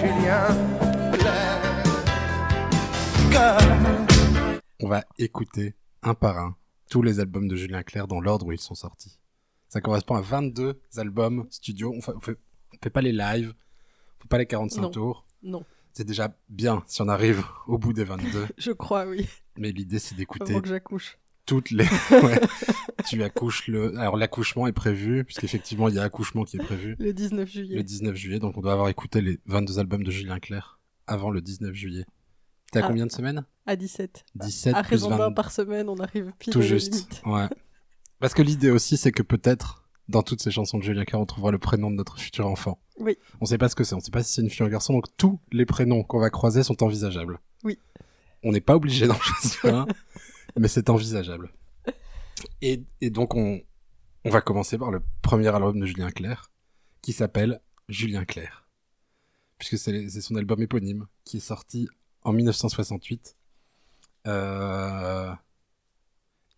Julien On va écouter un par un tous les albums de Julien Clerc dans l'ordre où ils sont sortis. Ça correspond à 22 albums studio. On fait, on fait, on fait pas les lives, on fait pas les 45 Non. tours. Non, C'est déjà bien si on arrive au bout des 22. je crois, oui. Mais l'idée, c'est d'écouter Avant que j'accouche. Toutes les. ouais. Tu accouches le. Alors l'accouchement est prévu, puisqu'effectivement il y a accouchement qui est prévu Le 19 juillet. le 19 juillet, donc on doit avoir écouté les 22 albums de Julien Clerc avant le 19 juillet. T'as Ah. combien de semaines? À 17. 17 à plus raison d'un 20. par semaine, on arrive pile Tout juste. Ouais. Parce que l'idée aussi, c'est que peut-être dans toutes ces chansons de Julien Clerc, on trouvera le prénom de notre futur enfant. Oui. On sait pas ce que c'est, on sait pas si c'est une fille ou un garçon, donc tous les prénoms qu'on va croiser sont envisageables. Oui. On n'est pas obligé d'en choisir un, mais c'est envisageable. Et, et donc on, on va commencer par le premier album de Julien Clerc, qui s'appelle Julien Clerc. Puisque c'est son album éponyme, qui est sorti en 1968. Euh,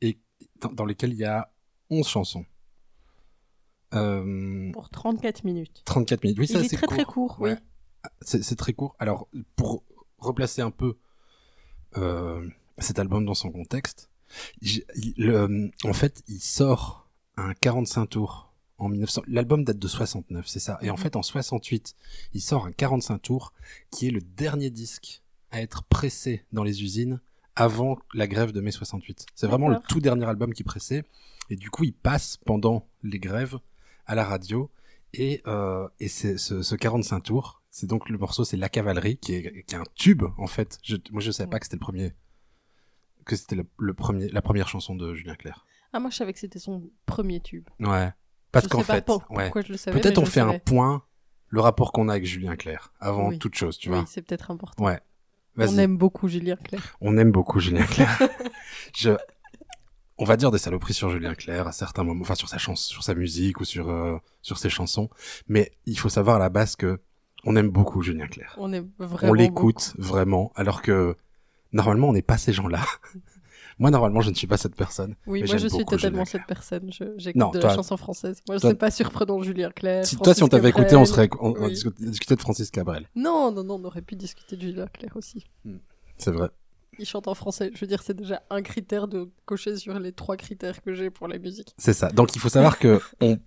et dans, dans lesquels il y a 11 chansons. Euh, Pour 34 minutes. 34 minutes. Oui, ça est c'est très court. très court, oui. Ouais. C'est très court. Alors, pour replacer un peu euh, cet album dans son contexte, j'ai- il- le- en fait, il sort un 45 tours en 1900. L'album date de 69, c'est ça. Et en Mhm. fait, en 68, il sort un 45 tours qui est le dernier disque à être pressé dans les usines avant la grève de mai 68. C'est vraiment le tout dernier album qui pressait. Et du coup, il passe pendant les grèves à la radio. Et, euh, et c'est ce, ce 45 tours, c'est donc le morceau, c'est La Cavalerie, qui est, qui est un tube, en fait. Je, moi, je savais pas que c'était le premier, que c'était le, le premier, la première chanson de Julien Clerc. Ah, moi, je savais que c'était son premier tube. Ouais. Parce qu'en pas fait, ouais. Peut-être on fait un point, le rapport qu'on a avec Julien Clerc, avant Oui. toute chose, tu Oui, vois. c'est peut-être important. Ouais. On aime beaucoup Julien Clerc. On aime beaucoup Julien Clerc. je, on va dire des saloperies sur Julien Clerc à certains moments, enfin sur sa chance, sur sa musique ou sur euh, sur ses chansons, mais il faut savoir à la base que on aime beaucoup Julien Clerc. On aime vraiment. on l'écoute vraiment, alors que normalement on n'est pas ces gens-là. Moi normalement je ne suis pas cette personne. Oui, mais moi, je suis totalement cette personne. Je- J'écoute de toi- la chanson française. Moi, toi- c'est pas surprenant Julien Clerc. Si, toi si on t'avait écouté, on serait on, Oui. discutait de Francis Cabrel. Non, non, non, on aurait pu discuter de Julien Clerc aussi. C'est vrai. Il chante en français. Je veux dire, c'est déjà un critère de cocher sur les trois critères que j'ai pour la musique. C'est ça. Donc il faut savoir que on,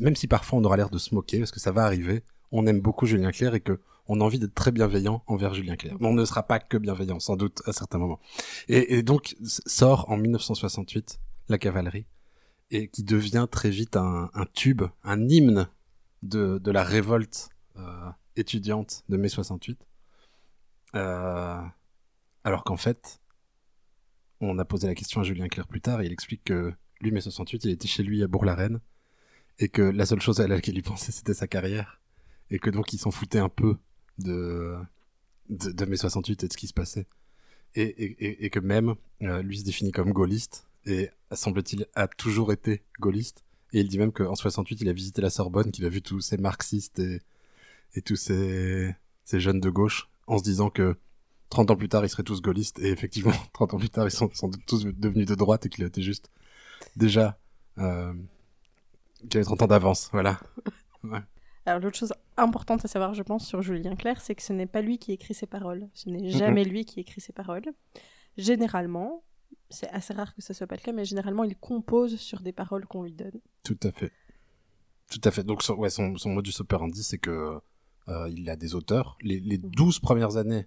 même si parfois on aura l'air de se moquer, parce que ça va arriver, on aime beaucoup Julien Clerc et que on a envie d'être très bienveillant envers Julien Clerc. Mais on ne sera pas que bienveillant, sans doute, à certains moments. Et, donc sort en 1968 La Cavalerie, et qui devient très vite un, tube, un hymne de, de la révolte euh, étudiante de mai 68. Euh, alors qu'en fait, on a posé la question à Julien Clerc plus tard et il explique que lui, mai 68, il était chez lui à Bourg-la-Reine et que la seule chose à laquelle il pensait, c'était sa carrière et que donc il s'en foutait un peu de, de, de mai 68 et de ce qui se passait. Et, et, et, que même, euh, lui se définit comme gaulliste et semble-t-il a toujours été gaulliste. Et il dit même qu'en 68, il a visité la Sorbonne, qu'il a vu tous ces marxistes et, et tous ces, ces jeunes de gauche en se disant que 30 ans plus tard, ils seraient tous gaullistes. Et effectivement, 30 ans plus tard, ils sont, sont tous devenus de droite et qu'il était juste déjà... Euh, qu'il avait 30 ans d'avance, voilà. Alors, l'autre chose importante à savoir, je pense, sur Julien Clerc, c'est que ce n'est pas lui qui écrit ses paroles. Ce n'est jamais lui qui écrit ses paroles. Généralement, c'est assez rare que ce soit pas le cas, mais généralement, il compose sur des paroles qu'on lui donne. Tout à fait. Tout à fait. Donc, son, ouais, son, son modus operandi, c'est que euh, il a des auteurs. Les, les 12 premières années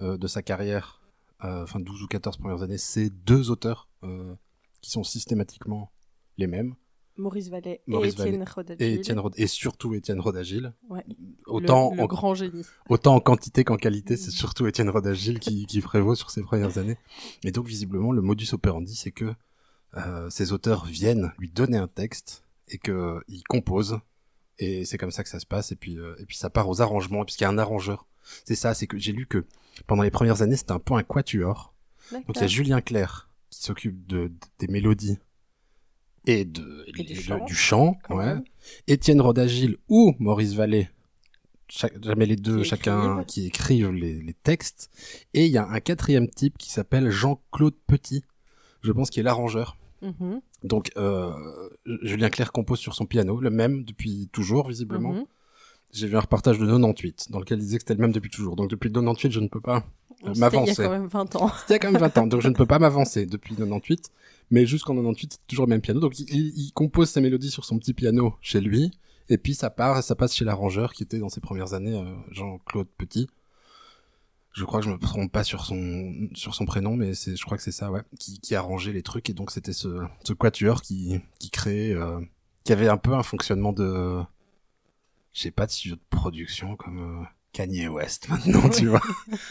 euh, de sa carrière, euh, enfin 12 ou 14 premières années, c'est deux auteurs euh, qui sont systématiquement les mêmes. Maurice Vallet Maurice et Étienne Rodagil. Et, Rod- et surtout Étienne Rodagil. Ouais. Autant, le, le en, grand génie. autant en quantité qu'en qualité, c'est surtout Étienne Rodagil qui, qui prévaut sur ses premières années. Et donc, visiblement, le modus operandi, c'est que euh, ces auteurs viennent lui donner un texte et qu'il compose. Et c'est comme ça que ça se passe. Et puis, euh, et puis ça part aux arrangements, puisqu'il y a un arrangeur. C'est ça, c'est que j'ai lu que pendant les premières années, c'était un peu un quatuor. Donc il y a. Julien Clerc qui s'occupe de, de- des mélodies et, de, Et du et de- chant, du chant, quand ouais. même. Étienne Rodagil ou Maurice Vallée, chaque- jamais les deux, Qui chacun écrivent. qui écrivent les, les textes. Et il y a un quatrième type qui s'appelle Jean-Claude Petit, je pense qui est l'arrangeur. Mhm, Donc euh, Julien Clerc compose sur son piano, le même depuis toujours visiblement. mhm. j'ai vu un reportage de 98 dans lequel il disait que c'était le même depuis toujours. Donc depuis 98, je ne peux pas euh, C'était Il y m'avancer. a quand même 20 ans. Il y a quand même 20 ans, donc je ne peux pas m'avancer depuis 98. Mais jusqu'en 98, c'est toujours le même piano. Donc il, il- compose ses mélodies sur son petit piano chez lui. Et puis ça part, ça passe chez l'arrangeur qui était dans ses premières années, euh, Jean-Claude Petit. Je crois que je me trompe pas sur son sur son prénom, mais c'est, je crois que c'est ça, ouais, qui, qui arrangeait les trucs. Et donc c'était ce, ce quatuor qui qui créait, euh, qui avait un peu un fonctionnement de, je sais pas, de studio de production comme euh, Kanye West maintenant, tu vois.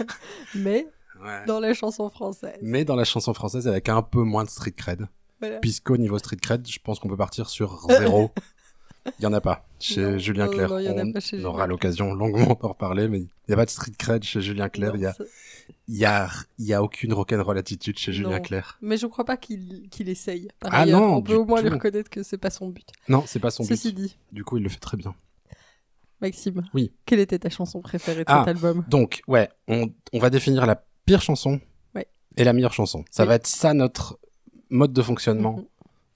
Mais Ouais. dans les chansons françaises. Mais dans la chanson française avec un peu moins de street cred. Voilà. Puisqu'au niveau street cred, je pense qu'on peut partir sur zéro. Il y en a pas chez Non, Julien Clerc. non, On chez aura l'occasion longuement d'en reparler, mais il n'y a pas de street cred chez Julien Clerc. Il y Non, a, y a, y a aucune rock'n'roll attitude chez Julien. Clerc. Mais je crois pas qu'il essaye. Par Ah ailleurs. non, on peut au moins lui reconnaître que c'est pas son but. Non, c'est pas son Ceci but. dit, Du coup, il le fait très bien. Maxime. Oui. Quelle était ta chanson préférée de Ah. cet album? Donc, ouais, on, on va définir la pire chanson Ouais. et la meilleure chanson. Ça Oui. va être ça notre mode de fonctionnement Mhm.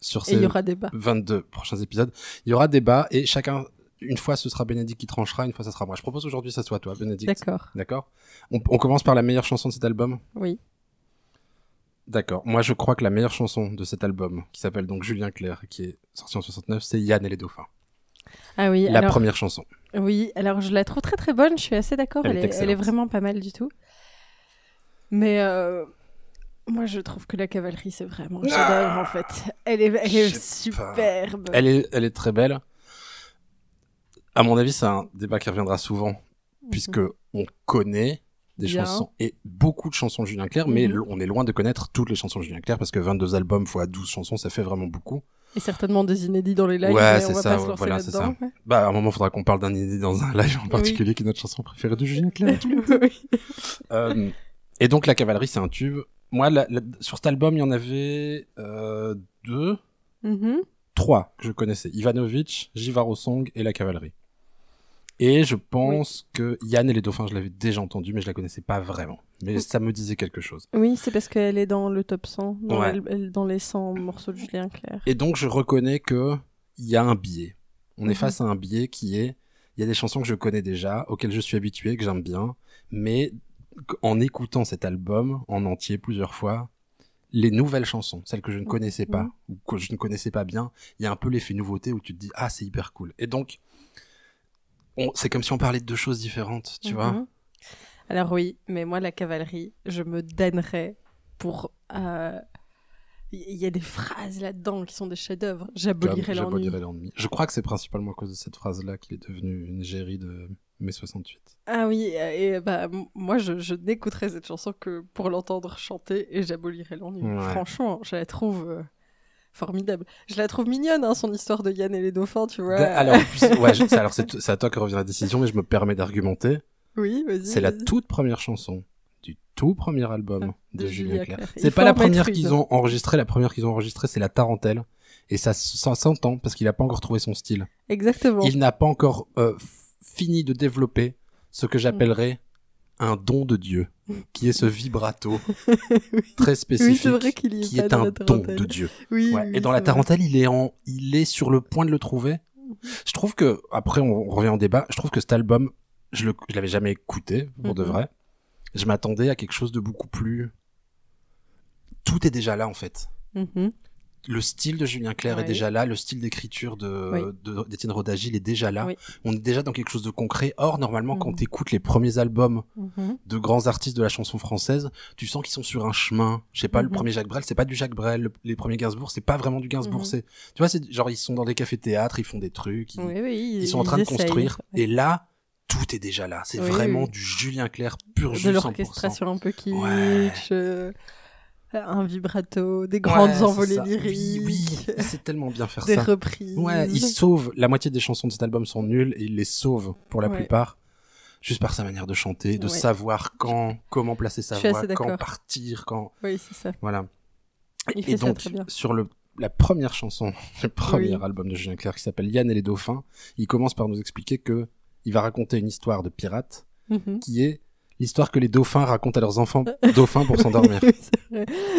sur Et ces y aura débat. 22 prochains épisodes. Il y aura débat et chacun, une fois ce sera Bénédicte qui tranchera, une fois ça sera moi. Je propose aujourd'hui que ça soit toi, Bénédicte. D'accord. D'accord on, on commence par la meilleure chanson de cet album? Oui. D'accord. Moi je crois que la meilleure chanson de cet album, qui s'appelle donc Julien Clerc, qui est sorti en 69, c'est Yann et les dauphins. Ah oui. la alors, première chanson. Oui, alors je la trouve très très bonne, je suis assez d'accord, Elle elle, est elle vraiment pas mal du tout. Mais euh, moi je trouve que la cavalerie c'est vraiment un chef-d'œuvre en fait. Elle est, elle est superbe. Elle est, elle est très belle. À mon avis, c'est un débat qui reviendra souvent, puisque on connaît des Bien. chansons et beaucoup de chansons de Julien Clerc, mais Mhm. on est loin de connaître toutes les chansons de Julien Clerc parce que 22 albums fois 12 chansons, ça fait vraiment beaucoup. Et certainement des inédits dans les lives, Ouais, c'est va ça, pas voilà, c'est ouais. Bah, à un moment, il faudra qu'on parle d'un inédit dans un live en particulier qui est notre chanson préférée de Julien Clerc. Oui. Euh, et donc, la cavalerie, c'est un tube. Moi, la- la- sur cet album, il y en avait euh, deux, Mhm. trois que je connaissais. Ivanovic, Jivaro Song et la cavalerie. Et je pense que Yann et les dauphins, je l'avais déjà entendu, mais je la connaissais pas vraiment. Mais ça me disait quelque chose. Oui, c'est parce qu'elle est dans le top 100, dans, Ouais. elle- elle- dans les 100 morceaux de Julien Clerc. Et donc, je reconnais que il y a un biais. On est Mhm. face à un biais qui est, il y a des chansons que je connais déjà, auxquelles je suis habitué, que j'aime bien, mais en écoutant cet album en entier plusieurs fois, les nouvelles chansons, celles que je ne connaissais pas, Mhm. ou que je ne connaissais pas bien, il y a un peu l'effet nouveauté où tu te dis, ah, c'est hyper cool. Et donc, on- c'est comme si on parlait de deux choses différentes, tu vois. Mhm. Alors oui, mais moi la cavalerie, je me damnerais pour... euh, Il y a des phrases là-dedans qui sont des chefs-d'œuvre. J'abolirais J'ab- l'ennui. Je crois que c'est principalement à cause de cette phrase-là qu'il est devenu une égérie de mai 68. Ah oui, et bah moi je, je n'écouterais cette chanson que pour l'entendre chanter et j'abolirais l'ennui. Ouais. Franchement, je la trouve euh, formidable. Je la trouve mignonne, hein, son histoire de Yann et les dauphins, tu vois. Alors, plus- ouais, je- c'est- alors c'est c'est à toi que revient la décision, mais je me permets d'argumenter. oui, vas-y. C'est la toute première chanson du tout premier album Ah, de, de Julien Clerc. C'est pas la première qu'ils ont enregistrée. La première qu'ils ont enregistrée, c'est la Tarentelle. Et ça, ça s'entend parce qu'il n'a pas encore trouvé son style. Exactement. Il n'a pas encore euh, fini de développer ce que j'appellerais un don de Dieu, qui est ce vibrato très spécifique, qui est un don de Dieu. Oui, Ouais. oui, et dans la vrai. Tarentelle, il est en, il est sur le point de le trouver. Je trouve que, après, on revient au débat, je trouve que cet album, je le, je l'avais jamais écouté, pour de Mhm. vrai. Je m'attendais à quelque chose de beaucoup plus, tout est déjà là, en fait. Mhm. Le style de Julien Clerc est déjà là, le style d'écriture de, Oui. d'Étienne Rodagil est déjà là. Oui. On est déjà dans quelque chose de concret. Or, normalement, quand Mhm. tu écoutes les premiers albums Mhm. de grands artistes de la chanson française, tu sens qu'ils sont sur un chemin. Je sais pas, le Mhm. premier Jacques Brel, c'est pas du Jacques Brel. Le- les premiers Gainsbourg, c'est pas vraiment du Gainsbourg. C'est, tu vois, c'est genre ils sont dans des cafés-théâtres, ils font des trucs, ils, Oui, oui, ils sont en train de construire. Et là, tout est déjà là. C'est Oui, vraiment oui. du Julien Clerc pur jus de 100%. l'orchestration un peu kitsch, Ouais. euh, un vibrato, des Ouais, grandes c'est envolées ça. lyriques, Oui, oui, c'est tellement bien faire des ça. reprises. Ouais, il sauve. La moitié des chansons de cet album sont nulles et il les sauve pour la Ouais. plupart. Juste par sa manière de chanter, de Ouais. savoir quand, comment placer sa voix, quand partir, quand, Oui, c'est ça. voilà. Il fait et ça donc, très bien. sur le, la première chanson, le premier Oui. album de Julien Clerc qui s'appelle Yann et les dauphins, il commence par nous expliquer que il va raconter une histoire de pirate Mhm. qui est l'histoire que les dauphins racontent à leurs enfants dauphins pour s'endormir.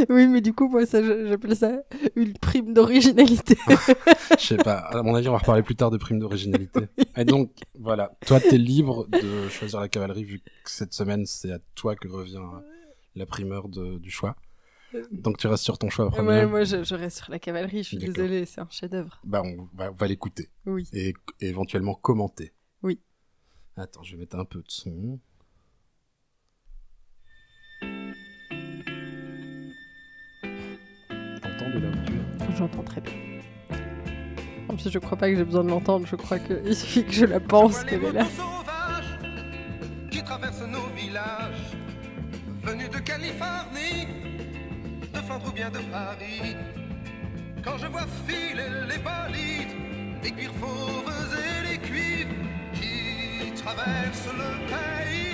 oui, mais du coup, moi, ça, j'appelle ça une prime d'originalité. Je sais pas. À mon avis, on va reparler plus tard de primes d'originalité. Et donc, voilà. Toi, t'es libre de choisir la cavalerie vu que cette semaine, c'est à toi que revient la primeur de- du choix. Donc, tu restes sur ton choix premier. Ouais, moi, je, je reste sur la cavalerie, je suis désolée, c'est un chef-d'œuvre. Bah, on va, l'écouter. Oui. Et, et éventuellement commenter. Oui. Attends, je vais mettre un peu de son. De J'entends très bien. En plus, je crois pas que j'ai besoin de l'entendre, je crois qu'il suffit que je la pense qu'elle est là. qui traverse nos villages, venus de Californie, de Flandre ou bien de Paris. Quand je vois filer les bolides, les cuirs fauves et les cuivres qui traversent le pays.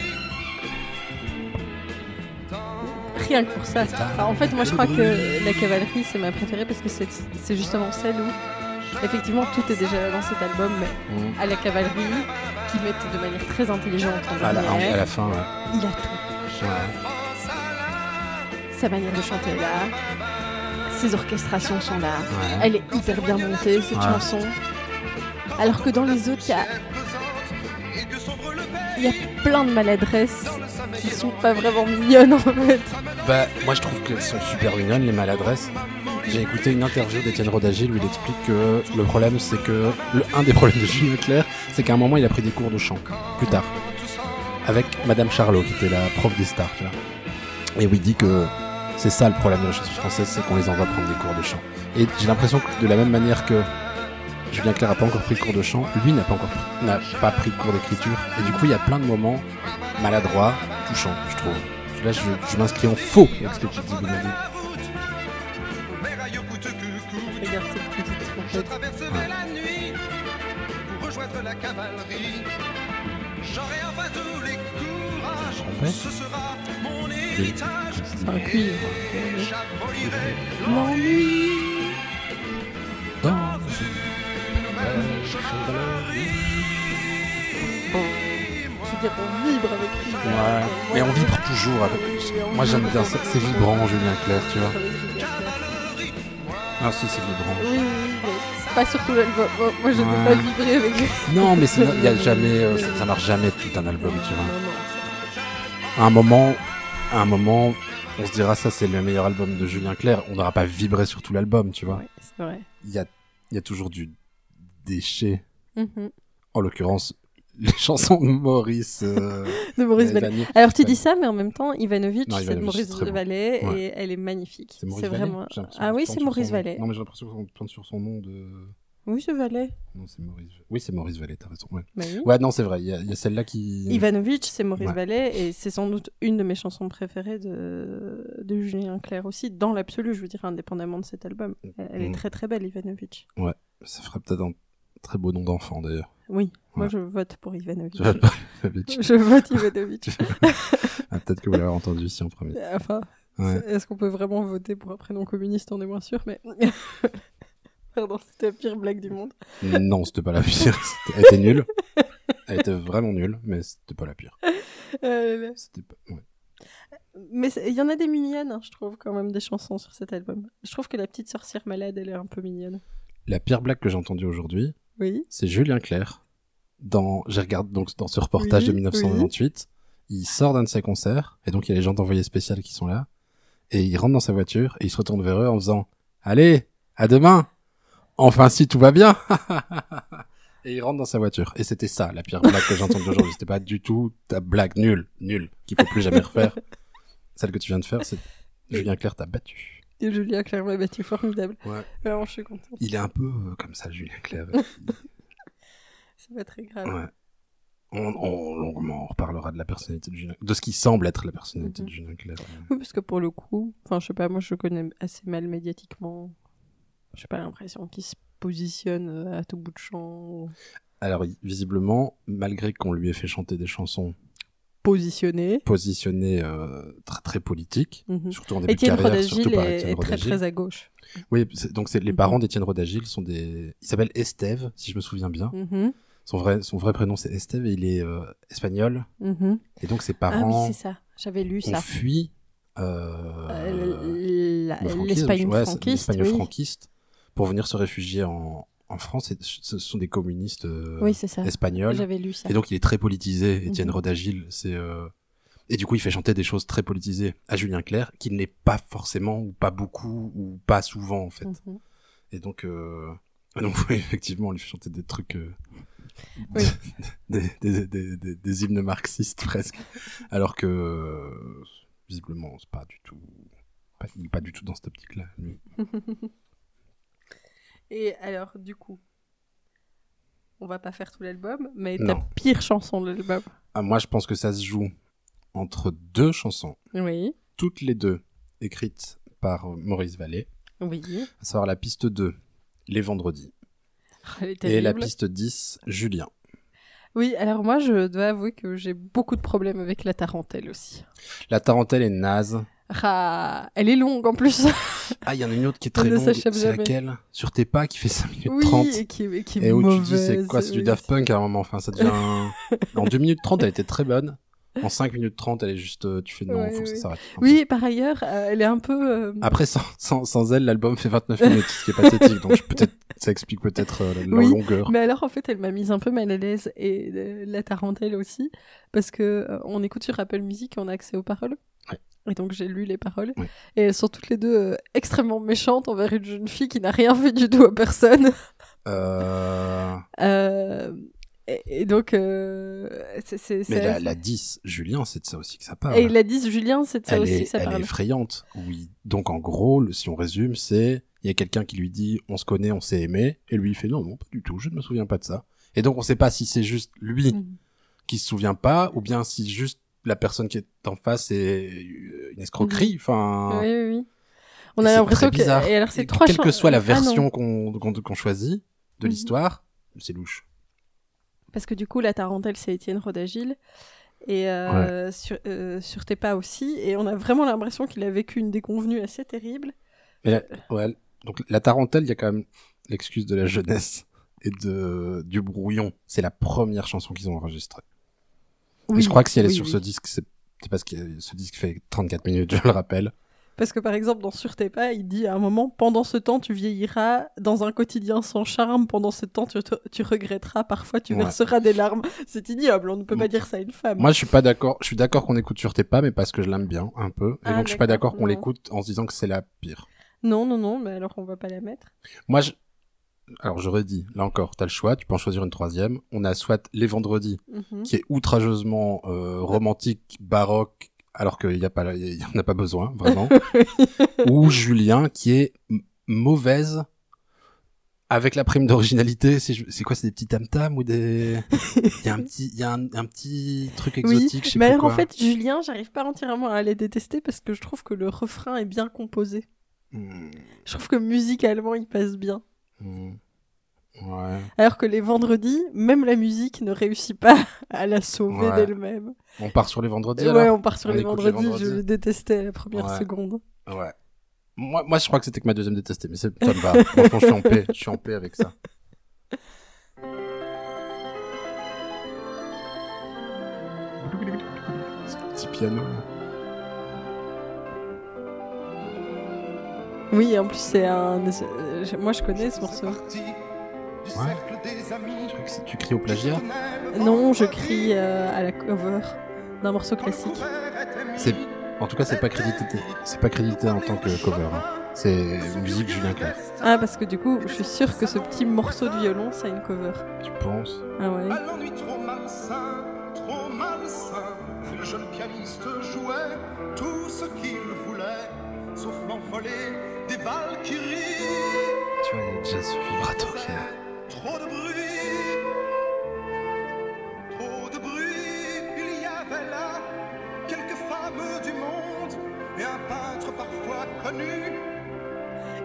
Rien que pour ça. Alors, en fait, moi, je crois que la cavalerie, c'est ma préférée parce que c'est justement celle où, effectivement, tout est déjà dans cet album, mais Mmh. à la cavalerie, qui mettent de manière très intelligente en à, la, à la fin, ouais. il a tout. Ouais. Sa manière de chanter est là, ses orchestrations sont là, Ouais. elle est hyper bien montée, cette chanson. Alors que dans les autres, il y a, il y a plein de maladresses qui sont pas vraiment mignonnes en fait. Bah, moi je trouve qu'elles sont super mignonnes, les maladresses. J'ai écouté une interview d'Étienne Rodagil où il explique que le problème c'est que. Le, un des problèmes de Julien Clerc, c'est qu'à un moment il a pris des cours de chant, plus tard. Avec Madame Charlot, qui était la prof des stars, tu vois. Et où il dit que c'est ça le problème de la chanson française, c'est qu'on les envoie prendre des cours de chant. Et j'ai l'impression que de la même manière que Julien Clerc a pas encore pris de cours de chant, lui n'a pas encore pris- n'a pas pris de cours d'écriture. Et du coup, il y a plein de moments maladroits, touchants, je trouve. Là, je, je m'inscris en faux avec ce que tu dis, Benedict. Regarde cette petite trompette. Ouais. la nuit pour rejoindre la cavalerie. J'aurai enfin tous les courages. Ce sera mon héritage. C'est un cuivre. L'ennui. Dans Je veux dire, on vibre avec lui. Ouais. Mais on vibre toujours avec. Moi, j'aime bien ça. C'est vibrant, Julien Clerc, tu vois. Ah, si, c'est vibrant. Oui, mais pas surtout l'album. Moi, je ne Ouais. pas vibrer avec lui. Non, mais il y a jamais, euh, ça, ça marche jamais tout un album, tu vois. À un moment, à un moment, on se dira ça, c'est le meilleur album de Julien Clerc. On n'aura pas vibré sur tout l'album, tu vois. ouais, c'est vrai. Il y a, y a toujours du déchet. Mhm. En l'occurrence, les chansons de Maurice. euh, De Maurice Vallée. Alors tu dis ça, mais en même temps, Ivanovic, c'est de Maurice bon. Vallée Ouais. et elle est magnifique. C'est vraiment. Ah oui, c'est Maurice son- Vallée. Non, mais j'ai l'impression qu'on plante sur son nom de. Oui, c'est Vallée. Non, c'est Maurice. Oui, c'est Maurice Vallée, t'as raison. Ouais, Bah oui. ouais non, c'est vrai. Il y a, celle-là qui. Ivanovic, c'est Maurice Ouais. Vallée et c'est sans doute une de mes chansons préférées de, de Julien Clerc aussi, dans l'absolu, je veux dire, indépendamment de cet album. Elle, elle est Mm. très très belle, Ivanovic. Ça ferait peut-être un très beau nom d'enfant d'ailleurs. Oui, moi Ouais. je vote pour Ivanovic. Je vote Ivanovic. Je vote Ivanovic. Ah, peut-être que vous l'avez entendu ici en premier. enfin, Ouais. est-ce qu'on peut vraiment voter pour un prénom communiste On est moins sûr, mais. Pardon, c'était la pire blague du monde. Non, c'était pas la pire. Elle était nulle. Elle était vraiment nulle, mais c'était pas la pire. Euh, C'était pas. ouais. Mais il y en a des mignonnes, hein, je trouve, quand même, des chansons sur cet album. Je trouve que la petite sorcière malade, elle est un peu mignonne. La pire blague que j'ai entendue aujourd'hui, Oui. c'est Julien Clerc. Dans, j'ai regardé donc dans ce reportage Oui, de 1998. Il sort d'un de ses concerts et donc il y a les gens d'envoyé spécial qui sont là et il rentre dans sa voiture et il se retourne vers eux en faisant "Allez, à demain. Enfin si tout va bien." et il rentre dans sa voiture et c'était ça la pire blague que j'ai entendue aujourd'hui. C'était pas du tout ta blague nulle, nulle qu'il faut plus jamais refaire. Celle que tu viens de faire, c'est Julien Clerc t'a battu. Et Julien Clerc m'a battu formidable. Ouais. Vraiment, je suis contente. Il est un peu euh, comme ça, Julien Clerc. C'est pas très grave. Ouais. On, on, longuement, on reparlera de la personnalité de Julien, de ce qui semble être la personnalité Mhm. de Julien Clerc. Oui, parce que pour le coup, enfin, je sais pas, moi je le connais assez mal médiatiquement. J'ai pas l'impression qu'il se positionne euh, à tout bout de champ. Alors, visiblement, malgré qu'on lui ait fait chanter des chansons Positionné. positionnées euh, très très politiques, Mhm. surtout en début Étienne de carrière, surtout par Étienne est très très à gauche. Oui, c'est- donc c'est les Mhm. parents d'Étienne Rodagil sont des, ils s'appellent Estève, si je me souviens bien. Mhm. Son vrai, son vrai prénom c'est Esteve et il est euh, espagnol. Et donc ses Ah oui, parents c'est ça. J'avais lu ça. fui euh, Euh, L'Espagne ouais, franquiste. oui. franquiste pour venir se réfugier en, en France. Ce sont des communistes euh, Oui, ça. espagnols. J'avais lu ça. Et donc il est très politisé, Étienne Mhm. Rodagil, c'est euh... et du coup il fait chanter des choses très politisées à Julien Clerc qui n'est pas forcément ou pas beaucoup ou pas souvent en fait. Mhm. Et donc euh... donc oui, effectivement on lui fait chanter des trucs euh, Oui. des, des, des, des, des hymnes marxistes presque alors que visiblement c'est pas du tout pas, pas du tout dans cette optique là. Et alors, du coup, on va pas faire tout l'album, mais ta pire chanson de l'album. Ah, moi je pense que ça se joue entre deux chansons, Oui. toutes les deux écrites par Maurice Vallée. Oui. à savoir la piste 2, les vendredis, Elle est et la piste 10, Julien. Oui, alors moi, je dois avouer que j'ai beaucoup de problèmes avec la tarentelle aussi. La tarentelle est naze. Ah, elle est longue en plus. Ah, il y en a une autre qui est très longue, c'est laquelle? Sur tes pas, qui fait 5 minutes oui, 30. et qui, et qui est Et où tu dis, c'est quoi, c'est du. Daft Punk à un moment, enfin, ça devient... en 2 minutes 30, elle était très bonne. En 5 minutes 30, elle est juste, euh, tu fais non, Ouais, faut que ça s'arrête. Oui, par ailleurs, euh, elle est un peu... euh, Après, sans, sans, sans elle, l'album fait 29 minutes, ce qui est pathétique, donc peut-être, ça explique peut-être euh, la, Oui, longueur. Mais alors, en fait, elle m'a mise un peu mal à l'aise, et la tarentelle aussi, parce que on écoute sur Apple Music et on a accès aux paroles. Ouais. Et donc, j'ai lu les paroles. Ouais. Et elles sont toutes les deux extrêmement méchantes envers une jeune fille qui n'a rien fait du tout à personne. Euh... Et, et donc, euh, c'est... Mais la, la 10, Julien, c'est de ça aussi que ça parle. Et la 10 Julien, c'est de ça elle aussi est, que ça elle est parle. effrayante. Oui. Donc en gros, le- si on résume, c'est il y a quelqu'un qui lui dit on se connaît, on s'est aimé, et lui il fait non non pas du tout, je ne me souviens pas de ça. Et donc on sait pas si c'est juste lui Mhm. qui se souvient pas ou bien si juste la personne qui est en face est euh, une escroquerie. Enfin, Oui, oui, oui. On a l'impression que... Et alors, c'est trois quelle que soit la Ah version qu'on qu'on choisit de Mhm. l'histoire, c'est louche. Parce que du coup, la tarentelle, c'est Étienne Rodagil. Et euh, sur, euh, sur tes pas aussi. Et on a vraiment l'impression qu'il a vécu une déconvenue assez terrible. Mais la- ouais, donc la tarentelle, il y a quand même l'excuse de la jeunesse et de du brouillon. C'est la première chanson qu'ils ont enregistrée. Et je crois que si elle est oui, sur oui. ce disque, c'est parce que ce disque fait 34 minutes, je le rappelle. Parce que par exemple, dans Sur tes pas, il dit à un moment Pendant ce temps, tu vieilliras dans un quotidien sans charme. Pendant ce temps, tu, te- tu regretteras. Parfois, tu Ouais. verseras des larmes. C'est ignoble. On ne peut pas Mm. dire ça à une femme. Moi, je suis pas d'accord. Je suis d'accord qu'on écoute sur tes pas, mais parce que je l'aime bien un peu. Et Ah, donc, je suis pas d'accord, qu'on l'écoute en se disant que c'est la pire. Non, non, non. Mais alors, on va pas la mettre. Moi, je... alors j'aurais dit, là encore, t'as le choix, tu peux en choisir une troisième. On a soit Les Vendredis, Mhm. qui est outrageusement euh, romantique, baroque, alors qu'il n'y a pas, il en a pas besoin, vraiment. Ou Julien, qui est mauvaise, avec la prime d'originalité. C'est quoi, c'est des petits tam-tams ou des... Il y a un petit, il y a un, un petit truc Oui, exotique, je sais mais en fait, Julien, j'arrive pas entièrement à les détester parce que je trouve que le refrain est bien composé. Hmm, Je trouve que musicalement, il passe bien. hmm. Ouais. Alors que les vendredis, même la musique ne réussit pas à la sauver Ouais. d'elle-même. On part sur les vendredis Ouais, on part sur On les vendredis, je le détestais à la première Ouais. seconde. Ouais. Moi, moi, je crois que c'était que ma deuxième détestée, mais c'est- ça me va. Franchement, je suis en paix. Je suis en paix avec ça. Ce petit piano, là. Oui, en plus, c'est un. Moi, je connais ce morceau. Ouais. Je crois que si tu cries au plagiat, Non, je crie euh, à la cover d'un morceau classique. c'est, en tout cas, c'est pas crédité, c'est pas crédité en tant que cover. hein. C'est musique Julien Clerc. Ah, parce que du coup, je suis sûre que ce petit morceau de violon, c'est une cover. Tu penses? Ah ouais. À l'ennui trop malsain, trop malsain, le jeune pianiste jouait tout ce qu'il voulait, sauf m'envoler des valkyries. Tu vois, il y a déjà ce vibrato qui est là.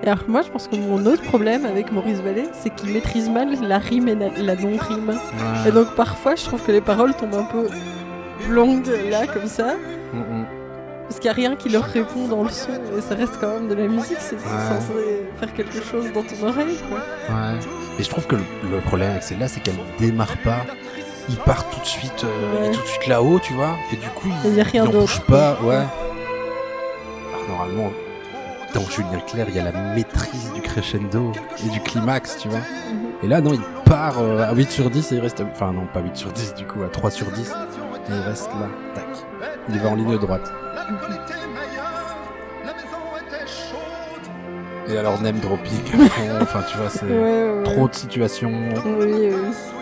Et alors moi, je pense que mon autre problème avec Maurice Vallée, c'est qu'il maîtrise mal la rime et la, non-rime. Ouais. Et donc parfois, je trouve que les paroles tombent un peu longues là, comme ça. Mm, mm. Parce qu'il n'y a rien qui leur répond dans le son, et ça reste quand même de la musique, c'est censé faire quelque chose dans ton oreille, quoi. Ouais. Et je trouve que le, problème avec celle-là, c'est qu'elle démarre pas. Il part tout de suite, euh, Ouais. tout de suite là-haut, tu vois. Et du coup, il, il en bouge pas, ouais. Alors, normalement, dans Julien Clerc, il y a la maîtrise du crescendo et du climax, tu vois. Mhm. Et là, non, il part euh, à 8 sur 10 et il reste. Enfin, non, pas 8 sur 10, du coup, à 3 sur 10. Et il reste là, tac. Il va en ligne droite. Et alors, name dropping, enfin, tu vois, c'est Ouais, ouais, ouais. trop de situations. Oui, oui.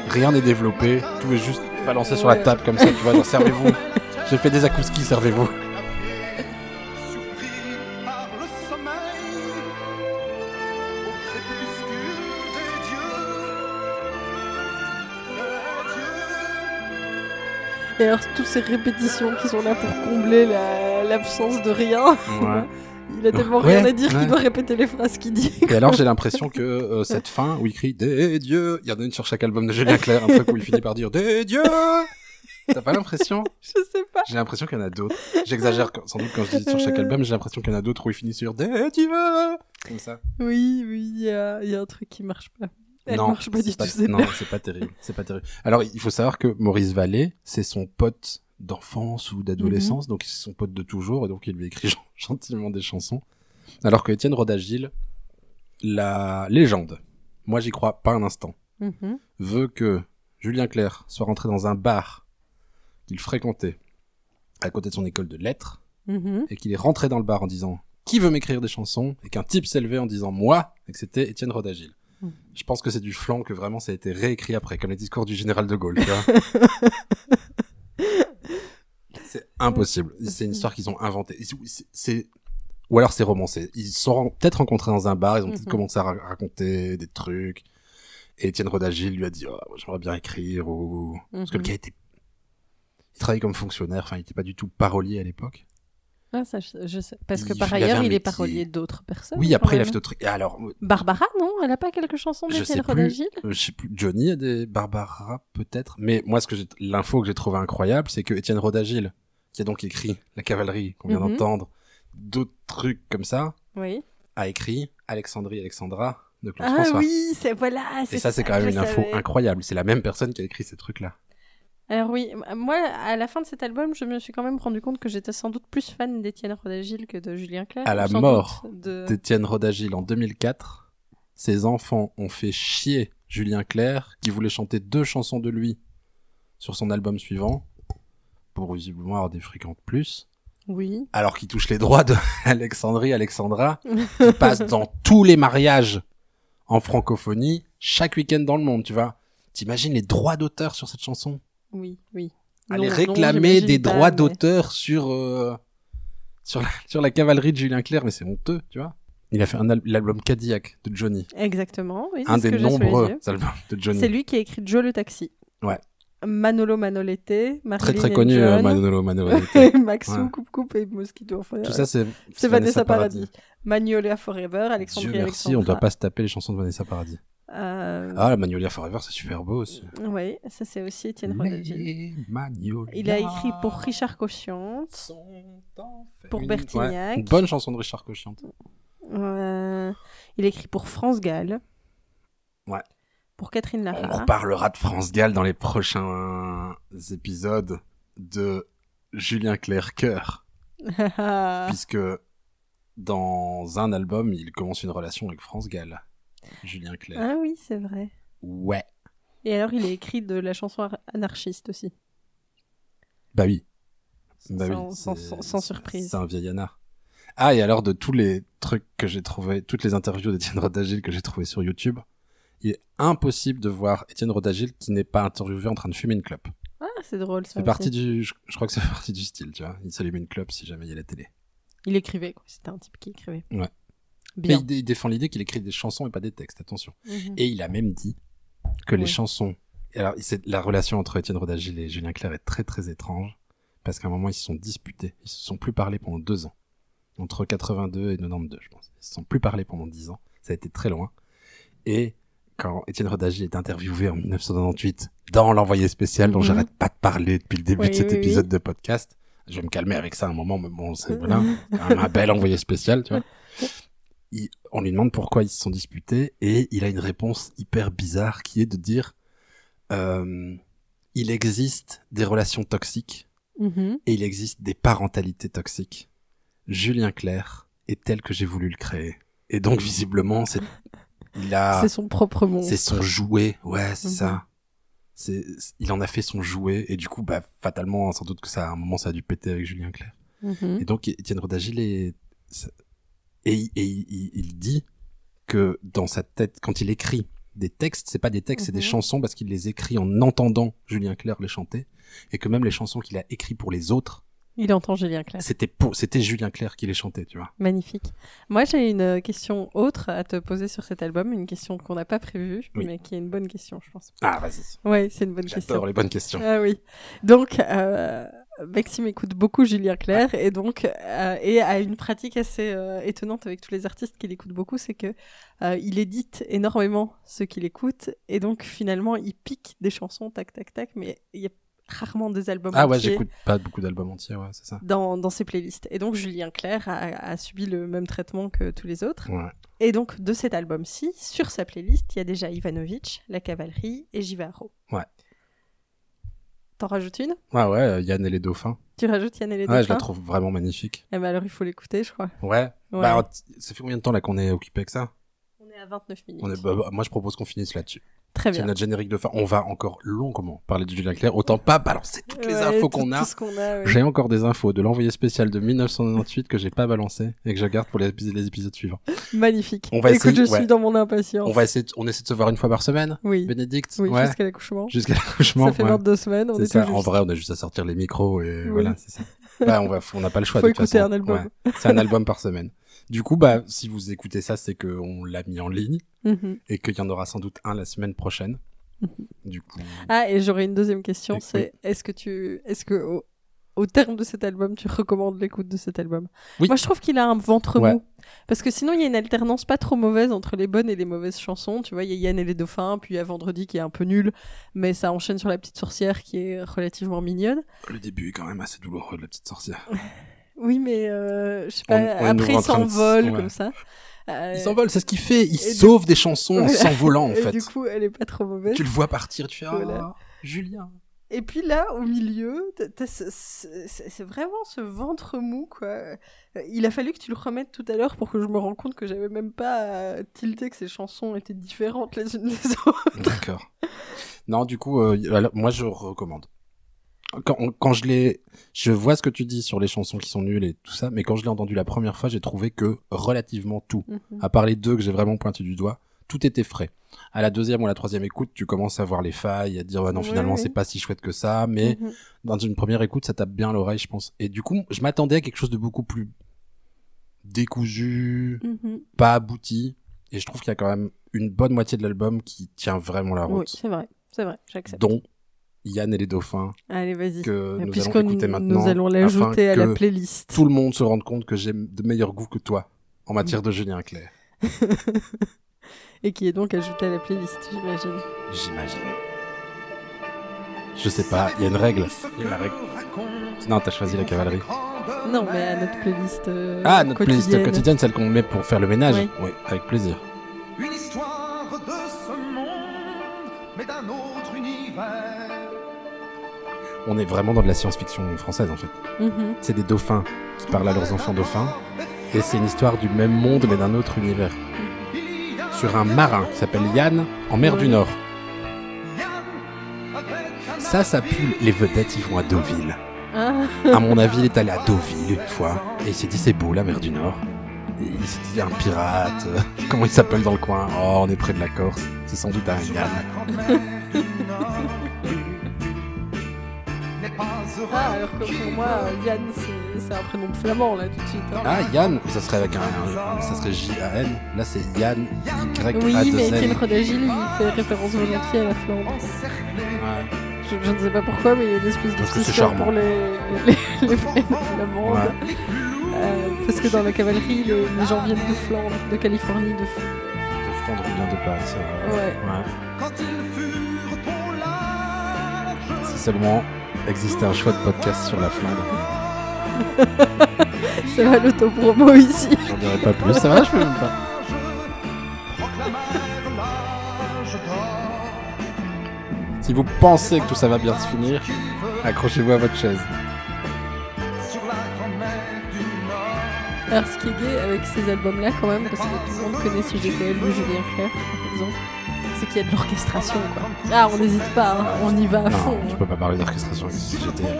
Rien n'est développé, tout est juste balancé sur la table comme ça, tu vois, genre servez-vous. J'ai fait des akouskis, servez-vous. Et alors, toutes ces répétitions qui sont là pour combler la- l'absence de rien. Ouais. Il a tellement Ouais, rien à dire ouais. qu'il doit répéter les phrases qu'il dit. Et alors j'ai l'impression que euh, cette fin où il crie des dieux, il y en a une sur chaque album de Julien Clerc, un truc où il finit par dire des dieux. T'as pas l'impression? Je sais pas. J'ai l'impression qu'il y en a d'autres. J'exagère sans doute quand je dis sur chaque album, j'ai l'impression qu'il y en a d'autres où il finit sur des dieux. Comme ça. Oui, oui, il y y a un truc qui marche pas. Elle non, marche pas c'est du tout, c'est Non, c'est pas terrible. C'est pas terrible. Alors, il faut savoir que Maurice Vallée, c'est son pote d'enfance ou d'adolescence, donc c'est son pote de toujours, et donc il lui écrit gen- gentiment des chansons. Alors que Étienne Rodagil, la légende, moi j'y crois pas un instant, Mhm. veut que Julien Clerc soit rentré dans un bar qu'il fréquentait à côté de son école de lettres, Mhm. et qu'il est rentré dans le bar en disant qui veut m'écrire des chansons? et qu'un type s'est levé en disant moi et que c'était Étienne Rodagil. Mm. Je pense que c'est du flanc que vraiment ça a été réécrit après comme les discours du général de Gaulle. tu vois. c'est impossible. C'est une histoire qu'ils ont inventée. C'est- c'est ou alors c'est romancé. Ils se sont peut-être rencontrés dans un bar, ils ont peut-être Mhm. commencé à ra- raconter des trucs. Et Étienne Rodagil lui a dit oh, j'aimerais bien écrire ou parce que le Mhm. gars était il travaillait comme fonctionnaire, enfin il était pas du tout parolier à l'époque. Ah, ça, je, sais. Parce que Il- par ailleurs, il est parolier d'autres personnes. Oui, après il a fait d'autres alors Barbara, non? Elle a pas quelques chansons d'Étienne. Rodagil Euh, je sais plus, Johnny a des Barbara peut-être, mais moi ce que j'ai, l'info que j'ai trouvé incroyable, c'est que Étienne Rodagil, qui a donc écrit La cavalerie qu'on vient Mhm. d'entendre, d'autres trucs comme ça, Oui. a écrit Alexandrie Alexandra de Claude Ah François. oui, c'est voilà. Et ça c'est quand même une info incroyable. C'est la même personne qui a écrit ces trucs-là. Alors oui, moi, à la fin de cet album, je me suis quand même rendu compte que j'étais sans doute plus fan d'Étienne Rodagil que de Julien Clerc. À la mort doute de... D'Étienne Rodagil en 2004, ses enfants ont fait chier Julien Clerc, qui voulait chanter deux chansons de lui sur son album suivant, pour visiblement avoir des fréquentes plus. Oui. alors qu'il touche les droits de Alexandrie Alexandra, qui passe dans tous les mariages en francophonie, chaque week-end dans le monde, tu vois. T'imagines les droits d'auteur sur cette chanson? Oui, oui. Aller Non, réclamer des pas, droits mais- d'auteur sur, euh, sur, la, sur la cavalerie de Julien Clerc, mais c'est honteux, tu vois. Il a fait un al- l'album Cadillac de Johnny, Exactement, oui. un des nombreux albums de Johnny. C'est lui qui a écrit Joe le taxi. Ouais. Manolo Manolete, Marilyn Très très connu, euh, John, Manolo Manolo. Maxou, Ouais. Coupe Coupe et Mosquito. Enfin, Tout ça, c'est Vanessa Paradis. Magnolia Forever, Alexandrie Dieu merci, Alexandra. on doit pas se taper les chansons de Vanessa Paradis. Euh, Ah, la Magnolia Forever, c'est super beau aussi. Oui, ça c'est aussi Étienne Magnolias Il a écrit pour Richard fait Pour une- Bertignac. ouais, une bonne chanson de Richard Cochiante. Euh, il a écrit pour France Gall. Ouais. Pour Catherine On Lara. reparlera de France Gall dans les prochains épisodes de Julien Clerc Cœur, puisque dans un album, il commence une relation avec France Gall. Julien Clerc. ah oui, c'est vrai. Ouais. Et alors, il a écrit de la chanson ar- anarchiste aussi. Bah oui. Bah sans, oui, sans- c'est- sans- sans surprise. C'est un vieil anard. Ah, et alors de tous les trucs que j'ai trouvé, toutes les interviews d'Étienne Rodagil que j'ai trouvé sur YouTube, il est impossible de voir Étienne Rodagil qui n'est pas interviewé en train de fumer une clope. Ah, c'est drôle ça. C'est partie du, je, je crois que c'est partie du style, tu vois. Il s'allume une clope si jamais il y a la télé. Il écrivait, quoi. C'était un type qui écrivait. Ouais. Mais il, dé- il défend l'idée qu'il écrit des chansons et pas des textes, attention. Mhm. Et il a même dit que les chansons. Alors, la relation entre Étienne Rodagil et Julien Clerc est très très étrange parce qu'à un moment ils se sont disputés, ils se sont plus parlé pendant deux ans, entre 82 et 92, je pense. Ils se sont plus parlé pendant dix ans. Ça a été très loin. Et quand Étienne Rodagil est interviewé en 1998 dans l'envoyé spécial dont Mhm. j'arrête pas de parler depuis le début Oui, de cet oui, épisode de podcast, je vais me calmer avec ça un moment, mais bon, c'est voilà, même un bel envoyé spécial, tu vois. Il- on lui demande pourquoi ils se sont disputés et il a une réponse hyper bizarre qui est de dire euh, il existe des relations toxiques Mhm. et il existe des parentalités toxiques. Julien Clerc est tel que j'ai voulu le créer. Et donc visiblement, c'est il a C'est son propre monde. Ah. c'est son jouet, ouais, c'est Mhm. ça. C'est, il en a fait son jouet et du coup, bah, fatalement, sans doute que ça, à un moment, ça a dû péter avec Julien Clerc. Mhm. Et donc, Étienne Rodagil est, et, il- et il, il- dit que dans sa tête, quand il écrit des textes, c'est pas des textes, c'est des Mhm. chansons parce qu'il les écrit en entendant Julien Clerc les chanter et que même les chansons qu'il a écrites pour les autres, Il entend Julien Clerc. c'était pour, c'était Julien Clerc qui les chantait, tu vois. Magnifique. Moi, j'ai une euh, question autre à te poser sur cet album, une question qu'on n'a pas prévue, Oui. mais qui est une bonne question, je pense. Ah, vas-y. Ouais, c'est une bonne question. J'adore les bonnes questions. Ah oui. Donc, euh, Maxime écoute beaucoup Julien Clerc et donc euh, et a une pratique assez euh, étonnante avec tous les artistes qu'il écoute beaucoup, c'est que euh, il édite énormément ce qu'il écoute et donc finalement il pique des chansons tac tac tac, mais il y a rarement des albums Ah ouais, entiers j'écoute pas beaucoup d'albums entiers, ouais, c'est ça. dans, dans ses playlists. Et donc Julien Clerc a, a subi le même traitement que tous les autres. Ouais. Et donc de cet album-ci, sur sa playlist, il y a déjà Ivanovic, La Cavalerie et Givaro. Ouais. T'en rajoutes une? Ouais, ouais, euh, Yann et les dauphins. Tu rajoutes Yann et les Ouais, je la Dauphins? trouve vraiment magnifique. Eh ben alors il faut l'écouter, je crois. Ouais. Ouais. Bah, alors, ça fait combien de temps là qu'on est occupé avec ça? À 29 minutes. On est, bah, bah, Moi, je propose qu'on finisse là-dessus. Très C'est bien. notre générique de fin. On va encore longuement parler de Julien Clerc. Autant pas balancer toutes les Ouais, infos qu'on a. Ouais. J'ai encore des infos de l'envoyé spécial de 1998 que j'ai pas balancé et que je garde pour les, épis- les épisodes suivants. Magnifique. On va Écoute, essayer- je ouais. suis dans mon impatience. On va essayer, de- on essaie de se voir une fois par semaine. Oui, Bénédicte. oui jusqu'à l'accouchement. Jusqu'à l'accouchement. Ça fait ouais. 22 semaines, on C'est est, ça. En vrai, on a juste à sortir les micros et Oui. voilà, c'est ça. Bah, on va, on n'a pas le choix. Faut de écouter façon. un album. C'est un album par semaine. Du coup, bah, si vous écoutez ça, c'est qu'on l'a mis en ligne Mhm. et qu'il y en aura sans doute un la semaine prochaine. Du coup, Ah, et j'aurais une deuxième question, c'est est-ce que tu, est-ce que au, au terme de cet album, tu recommandes l'écoute de cet album? Oui. Moi, je trouve qu'il a un ventre Ouais. mou, parce que sinon, il y a une alternance pas trop mauvaise entre les bonnes et les mauvaises chansons. Tu vois, il y a Yann et les dauphins, puis il y a Vendredi qui est un peu nul, mais ça enchaîne sur la petite sorcière qui est relativement mignonne. le début est quand même assez douloureux de la petite sorcière. Oui, mais euh, je sais On- pas. on est après, il s'envole ouais. comme ça. Euh, Il s'envole, c'est ce qu'il fait. Il du- sauve des chansons en s'envolant, en fait. du coup, elle est pas trop mauvaise. Tu le vois partir, tu fais, ah. Julien. Et puis là, au milieu, c'est vraiment ce ventre mou, quoi. Euh, Il a fallu que tu le remettes tout à l'heure pour que je me rende compte que j'avais même pas tilté que ces chansons étaient différentes les unes des autres. D'accord. Non, du coup, euh, moi, je recommande. Quand, quand je l'ai, je vois ce que tu dis sur les chansons qui sont nulles et tout ça, mais quand je l'ai entendu la première fois, j'ai trouvé que relativement tout, à part les deux que j'ai vraiment pointé du doigt, tout était frais. À la deuxième ou la troisième écoute, tu commences à voir les failles, à dire, ouais, non, Oui, finalement, oui. c'est pas si chouette que ça, mais Mhm. dans une première écoute, ça tape bien l'oreille, je pense. Et du coup, je m'attendais à quelque chose de beaucoup plus décousu, Mhm. pas abouti, et je trouve qu'il y a quand même une bonne moitié de l'album qui tient vraiment la Oui, route, c'est vrai, c'est vrai, j'accepte. dont Yann et les dauphins, Allez, vas-y. que nous Puisque allons écouter nous, maintenant. nous allons l'ajouter à la playlist. Tout le monde se rende compte que j'ai de meilleur goût que toi en matière de Julien Clerc. Et qui est donc ajouté à la playlist, j'imagine. J'imagine. Je sais pas, il y a une règle. Il y a la règle. Non, t'as choisi la cavalerie. Non, mais à notre playlist euh, Ah, notre playlist quotidienne. quotidienne, celle qu'on met pour faire le ménage. Oui. Oui, avec plaisir. On est vraiment dans de la science-fiction française en fait. Mhm. C'est des dauphins qui parlent à leurs enfants dauphins. Et c'est une histoire du même monde mais d'un autre univers. Sur un marin qui s'appelle Yann en mer du. Nord. Ça, ça pue. Les vedettes, ils vont à Deauville. Ah, À mon avis, il est allé à Deauville une fois. Et il s'est dit, c'est beau la mer du Nord. Et il s'est dit, un pirate. euh, Comment il s'appelle dans le coin? Oh, on est près de la Corse. C'est sans doute un Yann. ah, alors que pour moi, Yann, c'est- c'est un prénom de flamand, là, tout de suite. hein. Ah, Yann, ça serait avec un, un- ça serait J-A-N. Là, c'est Yann, Y, Oui, mais 2 Ken. Rodagil, il fait référence volontiers à la Flandre. Ouais. Je, je ne sais pas pourquoi, mais il y a une espèce de Parce que c'est fissure charmant. pour les, les, les flamandes. Ouais. Euh, parce que dans la cavalerie, les, les gens viennent de Flandre, de Californie, de... De Flandre ou bien de Paris, c'est vrai. Ouais. Quand ils furent au large, Si seulement existait un choix de podcast sur la Flandre. Ça va l'autopromo ici. J'en dirai pas plus, ça va, je peux même pas. Si vous pensez que tout ça va bien se finir, accrochez-vous à votre chaise. Alors, ce qui est gay avec ces albums-là, quand même, parce que tout le monde connaît si j'étais ou Julien Clerc, par exemple, c'est qu'il y a de l'orchestration, quoi. Ah, on n'hésite pas, hein, on y va à fond. Non, hein. peux pas parler d'orchestration avec GTL.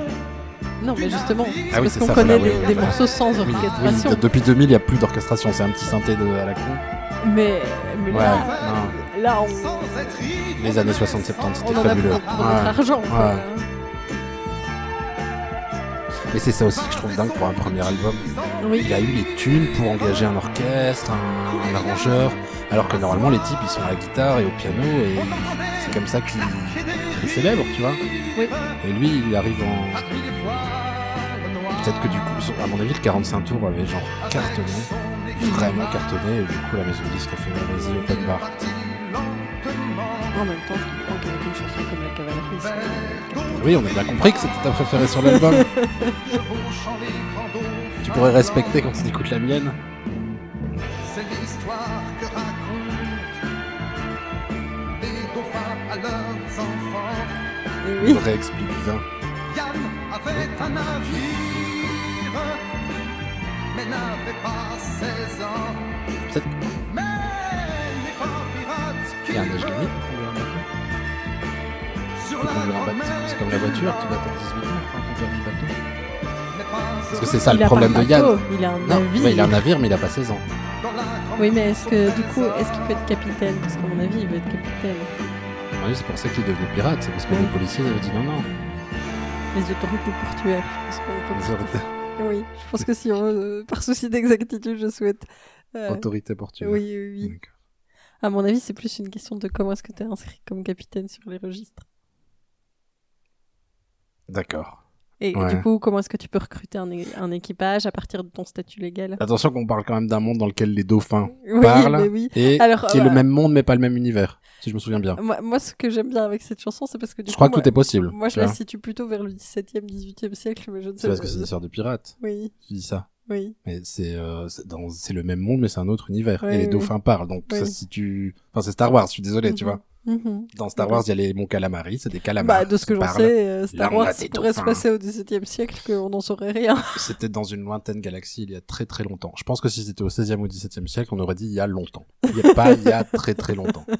Non, mais justement, Ah oui, parce qu'on connaît voilà, des, oui, des oui. morceaux sans orchestration. oui, depuis 2000, il n'y a plus d'orchestration, c'est un petit synthé de, à la con. Mais, mais Ouais, là, non. là, on. Les années 60-70, on c'était a fabuleux. pour, pour Ouais. notre argent, quoi. Ouais. Mais c'est ça aussi que je trouve dingue pour un premier album. Oui. Il a eu les thunes pour engager un orchestre, un, un arrangeur, alors que normalement les types ils sont à la guitare et au piano et c'est comme ça qu'ils célèbrent, tu vois. Oui. Et lui il arrive en. Peut-être que du coup, à mon avis, le 45 tours avait genre cartonné, vraiment cartonné, et du coup la maison de disque a fait vas-y, open bar. En même temps, je comprends qu'avec une chanson comme La Cavalerie, Oui, on a bien compris que c'était ta préférée sur l'album. tu pourrais respecter quand tu écoutes la mienne. Oui, réexplique bien. Yann avait un navire, mais n'avait pas 16 ans. Peut-être Mais n'est pas pirate qu'il y a un âge qui limite. pour conduire un bateau. C'est comme la voiture, tu dois attendre 18 ans pour conduire un bateau. Parce que c'est ça il le a problème de un Yann. il a un Non, navire. ouais, il a un navire, mais il a pas 16 ans. Oui, mais est-ce que du coup, est-ce qu'il peut être capitaine? Parce qu'à mon avis, il veut être capitaine. C'est pour ça qu'il est devenu pirate, c'est parce que Oui. les policiers avaient dit non, non. Les autorités portuaires. je pense qu'on peut- Les Oui, je pense que si on, euh, par souci d'exactitude, je souhaite. euh, autorités portuaires. oui, oui, oui. À mon avis, c'est plus une question de comment est-ce que tu es inscrit comme capitaine sur les registres. D'accord. Et Ouais. du coup, comment est-ce que tu peux recruter un, équipage à partir de ton statut légal? Attention qu'on parle quand même d'un monde dans lequel les dauphins Oui, parlent oui. et Alors, qui est euh, le même monde mais pas le même univers, si je me souviens bien. Moi, moi, ce que j'aime bien avec cette chanson, c'est parce que du Je coup, crois que moi, tout est possible. moi, je tu la vois. situe plutôt vers le 17e, 18e siècle, mais je ne sais C'est parce que c'est une histoire de pirates, Oui, je dis ça. oui. Mais c'est euh, le même monde mais c'est un autre univers. Ouais, et les dauphins parlent, donc ça se situe... Enfin c'est Star Wars, je suis désolé, tu Mhm. Mhm. Dans Star. Wars, il y a les Monts Calamari, c'est des calamars. Bah, de ce que j'en sais, euh, Star Wars pourrait se passer au 17e siècle, qu'on n'en saurait rien. C'était dans une lointaine galaxie il y a très très longtemps. Je pense que si c'était au 16e ou 17e siècle, on aurait dit il y a longtemps. Il n'y a pas il y a très très longtemps.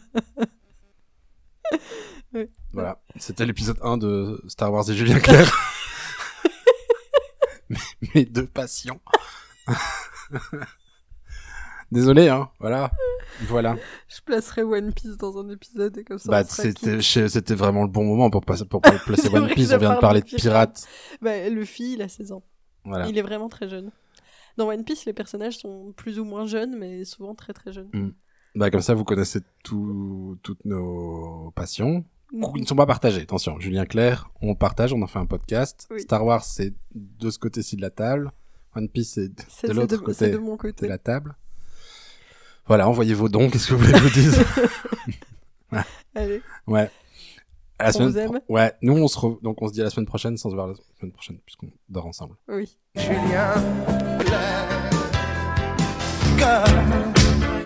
Oui. Voilà, c'était l'épisode 1 de Star Wars et Julien Clerc. mes, mes deux passions. Désolé, hein, voilà. Voilà. Je placerai One Piece dans un épisode et comme ça. Bah, c'était, c'était vraiment le bon moment pour, pour placer One Piece. On vient de parle parler de pirates. Bah, Luffy, il a 16 ans. Voilà. Il est vraiment très jeune. Dans One Piece, les personnages sont plus ou moins jeunes, mais souvent très très jeunes. Bah, comme ça, vous connaissez tout, toutes nos passions. Mhm. Ils ne sont pas partagés. Attention, Julien Clerc, on partage, on en fait un podcast. Oui. Star Wars, c'est de ce côté-ci de la table. One Piece, c'est de l'autre côté c'est de mon de côté. la table. Voilà, envoyez vos dons. Qu'est-ce que vous voulez que je vous dise Allez, Ouais. À la On semaine vous aime. pro- Ouais, nous on se re- donc on se dit à la semaine prochaine sans se voir la semaine prochaine puisqu'on dort ensemble. oui. Julien